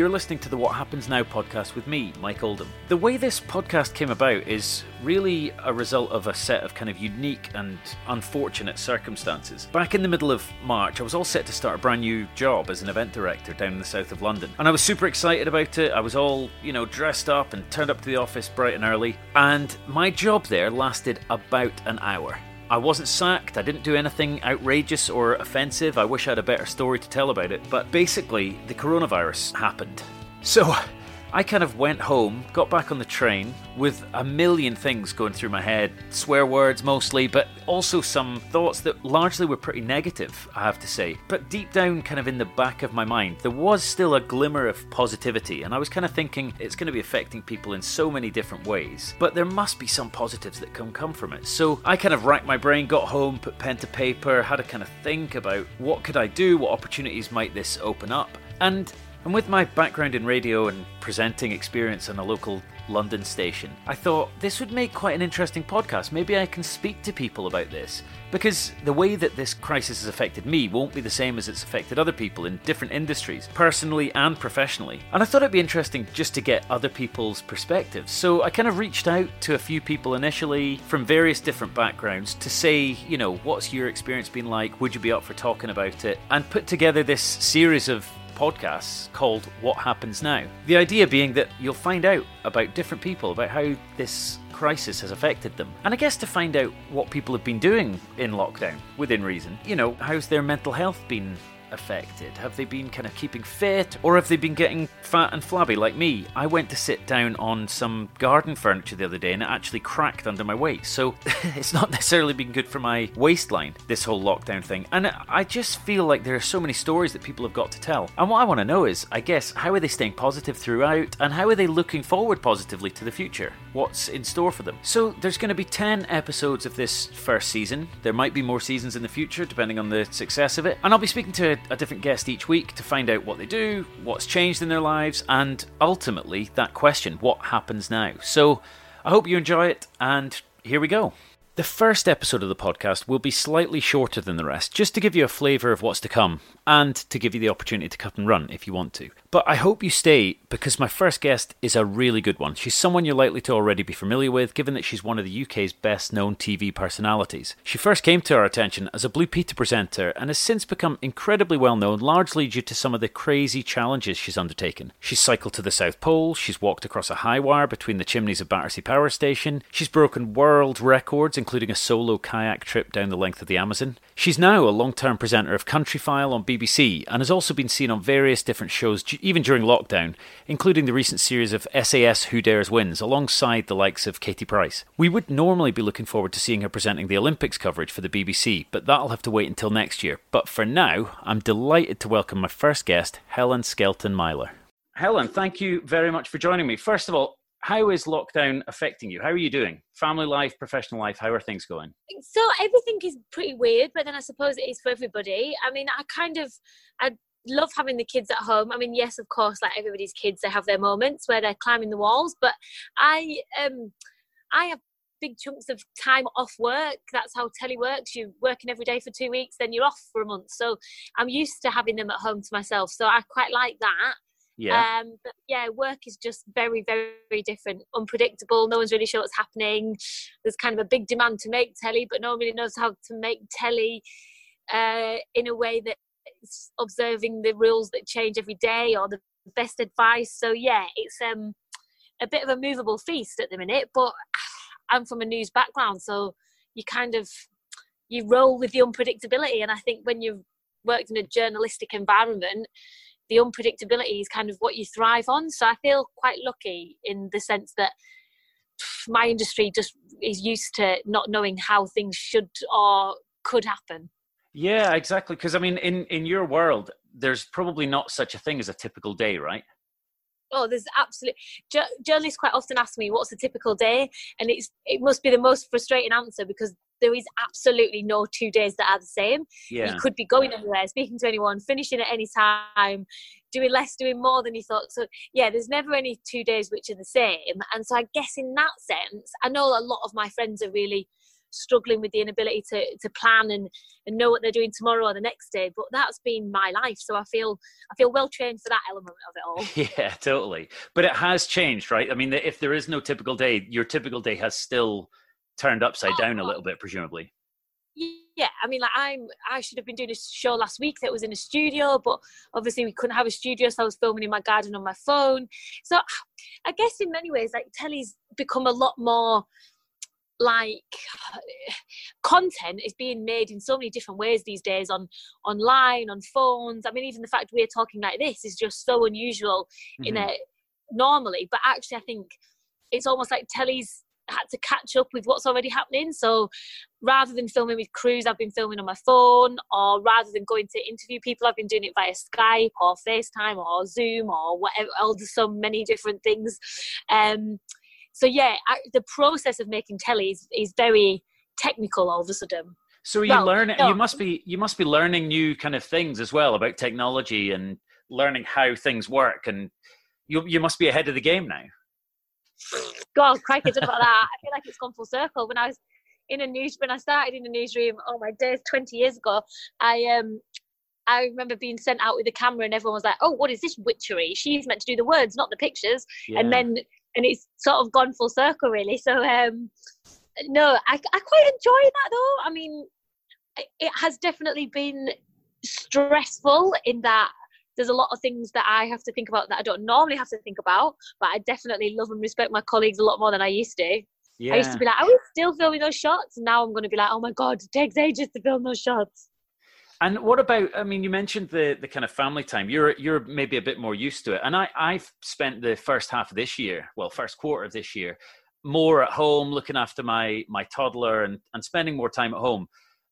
You're listening to the What Happens Now podcast with me, Mike Oldham. The way this podcast came about is really a result of a set of kind of unique and unfortunate circumstances. Back in the middle of March, I was all set to start a brand new job as an event director down in the south of London. And I was super excited about it. I was all, you know, dressed up and turned up to the office bright and early. And my job there lasted about an hour. I wasn't sacked, I didn't do anything outrageous or offensive. I wish I had a better story to tell about it, but basically, the coronavirus happened. So, I kind of went home, got back on the train with a million things going through my head. Swear words mostly, but also some thoughts that largely were pretty negative, I have to say. But deep down, kind of in the back of my mind, there was still a glimmer of positivity, and I was kind of thinking it's going to be affecting people in so many different ways. But there must be some positives that can come from it. So I kind of racked my brain, got home, put pen to paper, had to kind of think about what could I do, what opportunities might this open up. And and with my background in radio and presenting experience on a local London station, I thought this would make quite an interesting podcast. Maybe I can speak to people about this. Because the way that this crisis has affected me won't be the same as it's affected other people in different industries, personally and professionally. And I thought it'd be interesting just to get other people's perspectives. So I kind of reached out to a few people initially from various different backgrounds to say, you know, what's your experience been like? Would you be up for talking about it? And put together this series of podcasts called What Happens Now. The idea being that you'll find out about different people, about how this crisis has affected them. And I guess to find out what people have been doing in lockdown, within reason. You know, how's their mental health been affected? Have they been kind of keeping fit or have they been getting fat and flabby like me? I went to sit down on some garden furniture the other day and it actually cracked under my weight. So it's not necessarily been good for my waistline, this whole lockdown thing. And I just feel like there are so many stories that people have got to tell. And what I want to know is, I guess, how are they staying positive throughout and how are they looking forward positively to the future? What's in store for them? So there's going to be 10 episodes of this first season. There might be more seasons in the future depending on the success of it. And I'll be speaking to a different guest each week to find out what they do, what's changed in their lives, and ultimately that question what happens now? So I hope you enjoy it, and here we go. The first episode of the podcast will be slightly shorter than the rest, just to give you a flavour of what's to come, and to give you the opportunity to cut and run if you want to. But I hope you stay because my first guest is a really good one. She's someone you're likely to already be familiar with, given that she's one of the UK's best known TV personalities. She first came to our attention as a Blue Peter presenter and has since become incredibly well known, largely due to some of the crazy challenges she's undertaken. She's cycled to the South Pole, she's walked across a high wire between the chimneys of Battersea Power Station, she's broken world records, including a solo kayak trip down the length of the Amazon. She's now a long term presenter of Countryfile on BBC and has also been seen on various different shows, even during lockdown, including the recent series of SAS Who Dares Wins, alongside the likes of Katie Price. We would normally be looking forward to seeing her presenting the Olympics coverage for the BBC, but that'll have to wait until next year. But for now, I'm delighted to welcome my first guest, Helen Skelton Myler. Helen, thank you very much for joining me. First of all, how is lockdown affecting you? How are you doing? Family life, professional life, how are things going? So everything is pretty weird, but then I suppose it is for everybody. I mean, I kind of I love having the kids at home. I mean, yes, of course, like everybody's kids, they have their moments where they're climbing the walls, but I um I have big chunks of time off work. That's how telly works. You're working every day for two weeks, then you're off for a month. So I'm used to having them at home to myself. So I quite like that. Yeah. Um, but yeah, work is just very, very, very different, unpredictable. No one's really sure what's happening. There's kind of a big demand to make telly, but no one really knows how to make telly uh, in a way that is observing the rules that change every day or the best advice. So yeah, it's um a bit of a movable feast at the minute. But I'm from a news background, so you kind of you roll with the unpredictability. And I think when you've worked in a journalistic environment, the unpredictability is kind of what you thrive on. So I feel quite lucky in the sense that my industry just is used to not knowing how things should or could happen. Yeah, exactly. Because I mean, in in your world, there's probably not such a thing as a typical day, right? Oh, there's absolutely journalists quite often ask me what's a typical day, and it's it must be the most frustrating answer because there is absolutely no two days that are the same. Yeah. You could be going anywhere, speaking to anyone, finishing at any time, doing less, doing more than you thought. So yeah, there's never any two days which are the same. And so I guess in that sense, I know a lot of my friends are really struggling with the inability to to plan and and know what they're doing tomorrow or the next day. But that's been my life, so I feel I feel well trained for that element of it all. Yeah, totally. But it has changed, right? I mean, if there is no typical day, your typical day has still turned upside oh, down a little bit, presumably yeah, I mean, like I'm, I should have been doing a show last week that was in a studio, but obviously we couldn't have a studio, so I was filming in my garden on my phone. So I guess in many ways, like telly's become a lot more like content is being made in so many different ways these days on online on phones i mean even the fact we're talking like this is just so unusual mm-hmm. in a normally but actually i think it's almost like telly's had to catch up with what's already happening. So rather than filming with crews, I've been filming on my phone, or rather than going to interview people, I've been doing it via Skype or FaceTime or Zoom or whatever. All there's so many different things. Um, so yeah, I, the process of making telly is, is very technical all of a sudden. So you well, learn no. you must be you must be learning new kind of things as well about technology and learning how things work and you you must be ahead of the game now. God, crikey, about that. I feel like it's gone full circle. When I was in a news, when I started in a newsroom, oh my days, 20 years ago, I um, I remember being sent out with a camera and everyone was like, "Oh, what is this witchery? She's meant to do the words, not the pictures." Yeah. And then, and it's sort of gone full circle, really. So, um, no, I I quite enjoy that though. I mean, it has definitely been stressful in that there's a lot of things that I have to think about that I don't normally have to think about, but I definitely love and respect my colleagues a lot more than I used to. Yeah. I used to be like, I was still filming those shots? Now I'm going to be like, oh my God, it takes ages to film those shots. And what about? I mean, you mentioned the the kind of family time. You're you're maybe a bit more used to it. And I I've spent the first half of this year, well, first quarter of this year, more at home, looking after my my toddler and and spending more time at home.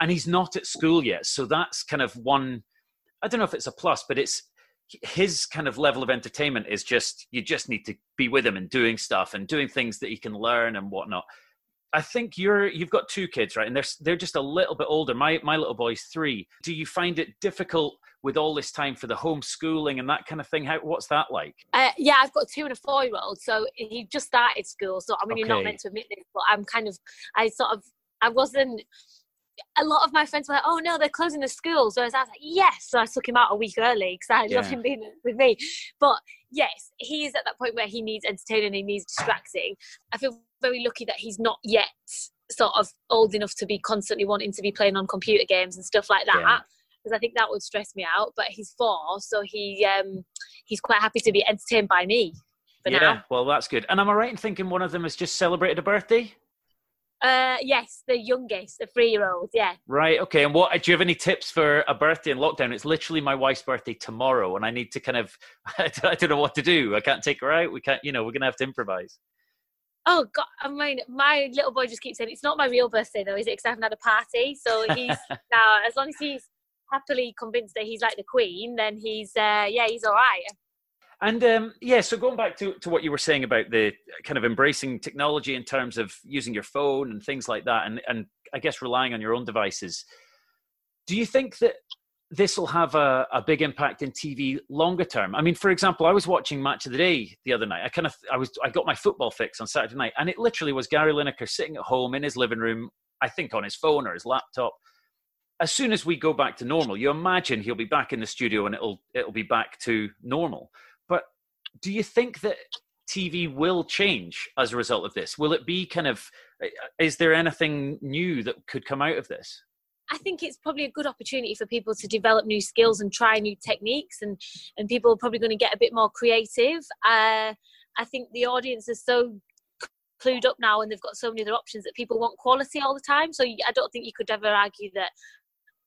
And he's not at school yet, so that's kind of one. I don't know if it's a plus, but it's his kind of level of entertainment is just you just need to be with him and doing stuff and doing things that he can learn and whatnot. I think you're you've got two kids, right? And they're they're just a little bit older. My my little boy's three. Do you find it difficult with all this time for the homeschooling and that kind of thing? How what's that like? Uh, yeah, I've got two and a four year old, so he just started school. So I mean, okay. you're not meant to admit this, but I'm kind of I sort of I wasn't a lot of my friends were like, "Oh no, they're closing the schools." So I was like, "Yes!" So I took him out a week early because I yeah. love him being with me. But yes, he is at that point where he needs entertaining, he needs distracting. I feel very lucky that he's not yet sort of old enough to be constantly wanting to be playing on computer games and stuff like that. Yeah because I think that would stress me out. But he's four, so he um, he's quite happy to be entertained by me. yeah, now. well, that's good. And am I right in thinking one of them has just celebrated a birthday? Uh, yes, the youngest, the three-year-old. Yeah. Right. Okay. And what do you have any tips for a birthday in lockdown? It's literally my wife's birthday tomorrow, and I need to kind of I don't know what to do. I can't take her out. We can't. You know, we're gonna have to improvise. Oh God! I mean, my little boy just keeps saying it's not my real birthday though, is it? Because I haven't had a party. So he's now, as long as he's happily convinced that he's like the queen, then he's uh, yeah, he's all right. And um, yeah, so going back to, to what you were saying about the kind of embracing technology in terms of using your phone and things like that, and, and I guess relying on your own devices, do you think that this will have a, a big impact in TV longer term? I mean, for example, I was watching Match of the Day the other night. I kind of I was I got my football fix on Saturday night, and it literally was Gary Lineker sitting at home in his living room, I think on his phone or his laptop. As soon as we go back to normal, you imagine he'll be back in the studio and it'll it'll be back to normal do you think that TV will change as a result of this? Will it be kind of, is there anything new that could come out of this? I think it's probably a good opportunity for people to develop new skills and try new techniques, and and people are probably going to get a bit more creative. Uh, I think the audience is so clued up now, and they've got so many other options that people want quality all the time. So I don't think you could ever argue that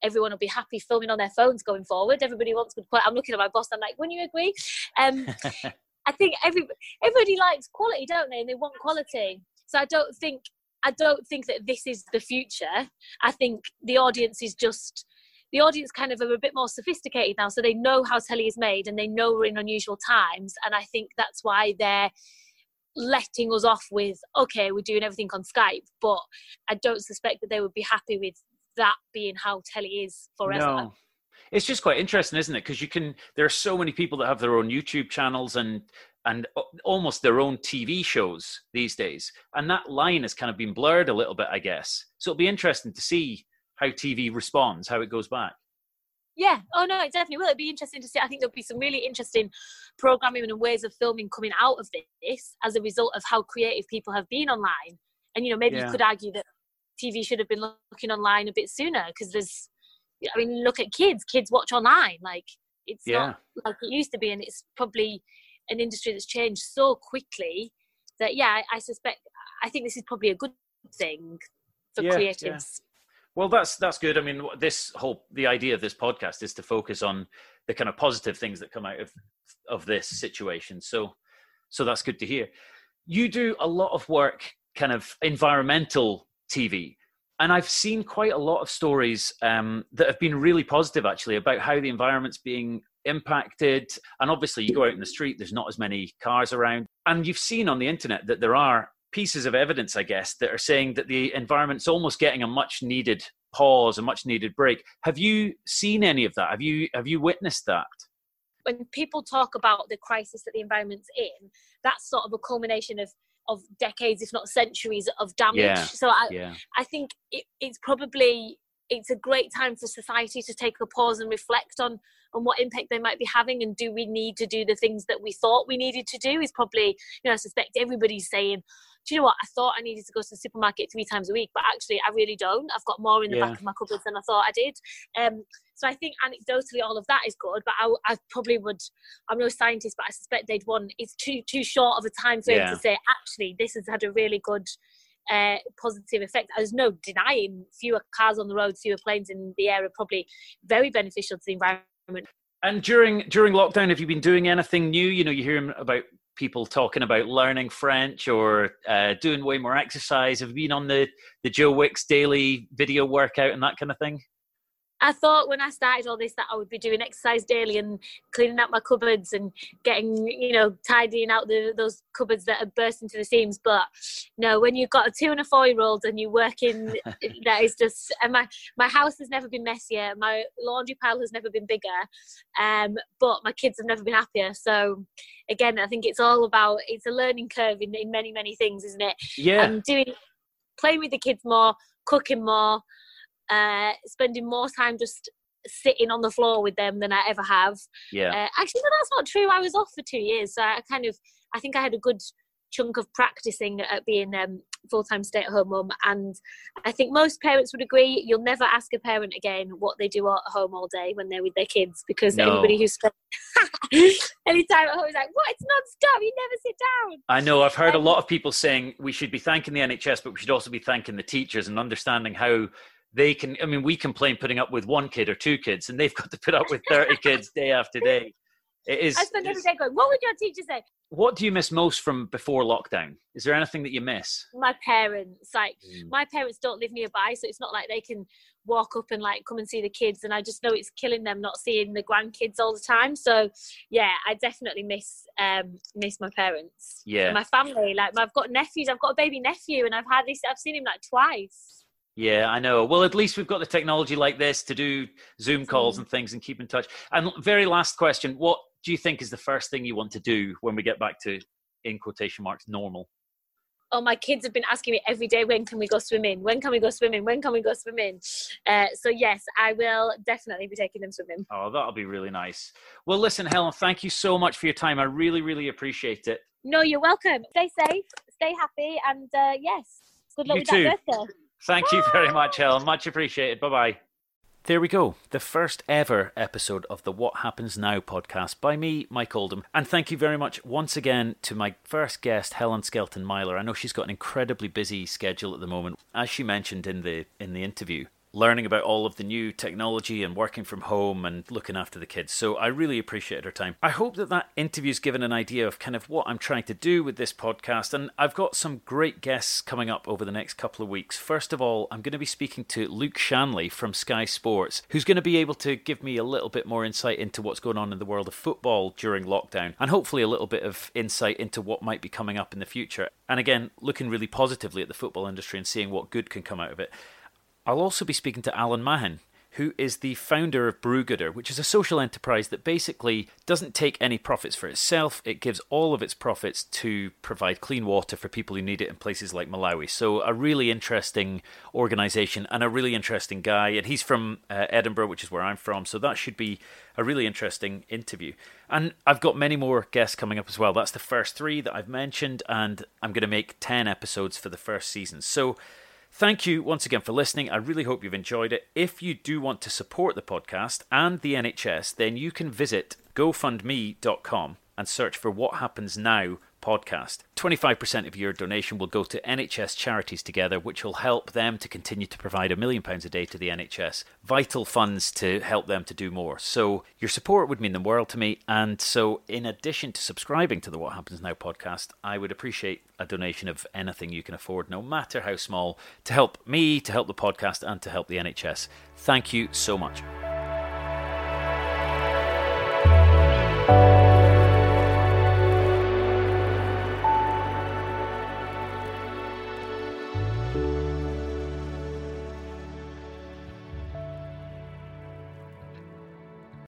everyone will be happy filming on their phones going forward. Everybody wants good quality. I'm looking at my boss. I'm like, when you agree? Um, I think every everybody likes quality, don't they? And they want quality. So I don't think I don't think that this is the future. I think the audience is just the audience kind of are a bit more sophisticated now, so they know how telly is made and they know we're in unusual times. And I think that's why they're letting us off with okay, we're doing everything on Skype, but I don't suspect that they would be happy with that being how telly is forever. No. It's just quite interesting, isn't it? Because you can, there are so many people that have their own YouTube channels, and and almost their own TV shows these days. And that line has kind of been blurred a little bit, I guess. So it'll be interesting to see how TV responds, how it goes back. Yeah. Oh no, it definitely will. It'd be interesting to see. I think there'll be some really interesting programming and ways of filming coming out of this as a result of how creative people have been online. And you know, maybe yeah. you could argue that TV should have been looking online a bit sooner because there's, I mean, look at kids. Kids watch online. Like it's yeah. not like it used to be, and it's probably an industry that's changed so quickly that yeah, I, I suspect. I think this is probably a good thing for yeah, creatives. Well, that's that's good. I mean, this whole the idea of this podcast is to focus on the kind of positive things that come out of of this situation. So, so that's good to hear. You do a lot of work, kind of environmental TV, and I've seen quite a lot of stories um, that have been really positive, actually, about how the environment's being impacted. And obviously, you go out in the street, there's not as many cars around, and you've seen on the internet that there are pieces of evidence, I guess, that are saying that the environment's almost getting a much needed pause, a much needed break. Have you seen any of that? Have you have you witnessed that? When people talk about the crisis that the environment's in, that's sort of a culmination of of decades, if not centuries, of damage. Yeah. So I yeah. I think it, it's probably it's a great time for society to take a pause and reflect on on what impact they might be having and do we need to do the things that we thought we needed to do is probably you know i suspect everybody's saying do you know what? I thought I needed to go to the supermarket three times a week, but actually I really don't. I've got more in the yeah. back of my cupboards than I thought I did. Um, so I think anecdotally all of that is good, but I, I, probably would. I'm no scientist, but I suspect they'd want. It's too too short of a time frame yeah. to say actually this has had a really good. Uh, positive effect. There's no denying fewer cars on the road, fewer planes in the air are probably very beneficial to the environment. And during during lockdown, have you been doing anything new? You know, you hear him about people talking about learning French or uh, doing way more exercise? Have you been on the, the Joe Wicks daily video workout and that kind of thing? I thought when I started all this that I would be doing exercise daily and cleaning out my cupboards and getting, you know, tidying out the, those cupboards that are burst into the seams. But no, when you've got a two and a four year old and you work in, that is just, and my, my house has never been messier. My laundry pile has never been bigger. Um, but my kids have never been happier. So again, I think it's all about, it's a learning curve in, in many, many things, isn't it? Yeah. And doing, playing with the kids more, cooking more, uh, spending more time just sitting on the floor with them than I ever have. Yeah. Uh, actually, no, that's not true. I was off for two years, so I kind of, I think I had a good chunk of practicing at being um, full-time stay-at-home mum and i think most parents would agree you'll never ask a parent again what they do at home all day when they're with their kids because no. anybody who's spent any time at home is like what it's non-stop you never sit down i know i've heard um, a lot of people saying we should be thanking the nhs but we should also be thanking the teachers and understanding how they can i mean we complain putting up with one kid or two kids and they've got to put up with 30 kids day after day. It is i spend every day going what would your teacher say? What do you miss most from before lockdown? Is there anything that you miss? My parents like mm. my parents don't live nearby so it's not like they can walk up and like come and see the kids and i just know it's killing them not seeing the grandkids all the time. So yeah i definitely miss um miss my parents. Yeah. My family like i've got nephews i've got a baby nephew and i've had this i've seen him like twice yeah, I know. Well, at least we've got the technology like this to do Zoom calls and things and keep in touch. And very last question: What do you think is the first thing you want to do when we get back to, in quotation marks, normal? Oh, my kids have been asking me every day, when can we go swimming? When can we go swimming? When can we go swimming? Uh, so, yes, I will definitely be taking them swimming. Oh, that'll be really nice. Well, listen, Helen, thank you so much for your time. I really, really appreciate it. No, you're welcome. Stay safe, stay happy, and uh, yes, good luck you with too. that birthday. Thank you very much, Helen. Much appreciated. Bye bye. There we go, the first ever episode of the What Happens Now podcast by me, Mike Oldham. And thank you very much once again to my first guest, Helen Skelton Myler. I know she's got an incredibly busy schedule at the moment, as she mentioned in the in the interview learning about all of the new technology and working from home and looking after the kids. So I really appreciated her time. I hope that that interview's given an idea of kind of what I'm trying to do with this podcast. And I've got some great guests coming up over the next couple of weeks. First of all, I'm going to be speaking to Luke Shanley from Sky Sports, who's going to be able to give me a little bit more insight into what's going on in the world of football during lockdown and hopefully a little bit of insight into what might be coming up in the future. And again, looking really positively at the football industry and seeing what good can come out of it. I'll also be speaking to Alan Mahon, who is the founder of Brewgooder, which is a social enterprise that basically doesn't take any profits for itself. It gives all of its profits to provide clean water for people who need it in places like Malawi. So, a really interesting organization and a really interesting guy. And he's from uh, Edinburgh, which is where I'm from. So, that should be a really interesting interview. And I've got many more guests coming up as well. That's the first three that I've mentioned, and I'm going to make 10 episodes for the first season. So, Thank you once again for listening. I really hope you've enjoyed it. If you do want to support the podcast and the NHS, then you can visit gofundme.com and search for What Happens Now podcast. 25% of your donation will go to NHS Charities Together, which will help them to continue to provide a million pounds a day to the NHS. Vital funds to help them to do more. So your support would mean the world to me. And so, in addition to subscribing to the What Happens Now podcast, I would appreciate a donation of anything you can afford, no matter how small, to help me, to help the podcast, and to help the NHS. Thank you so much.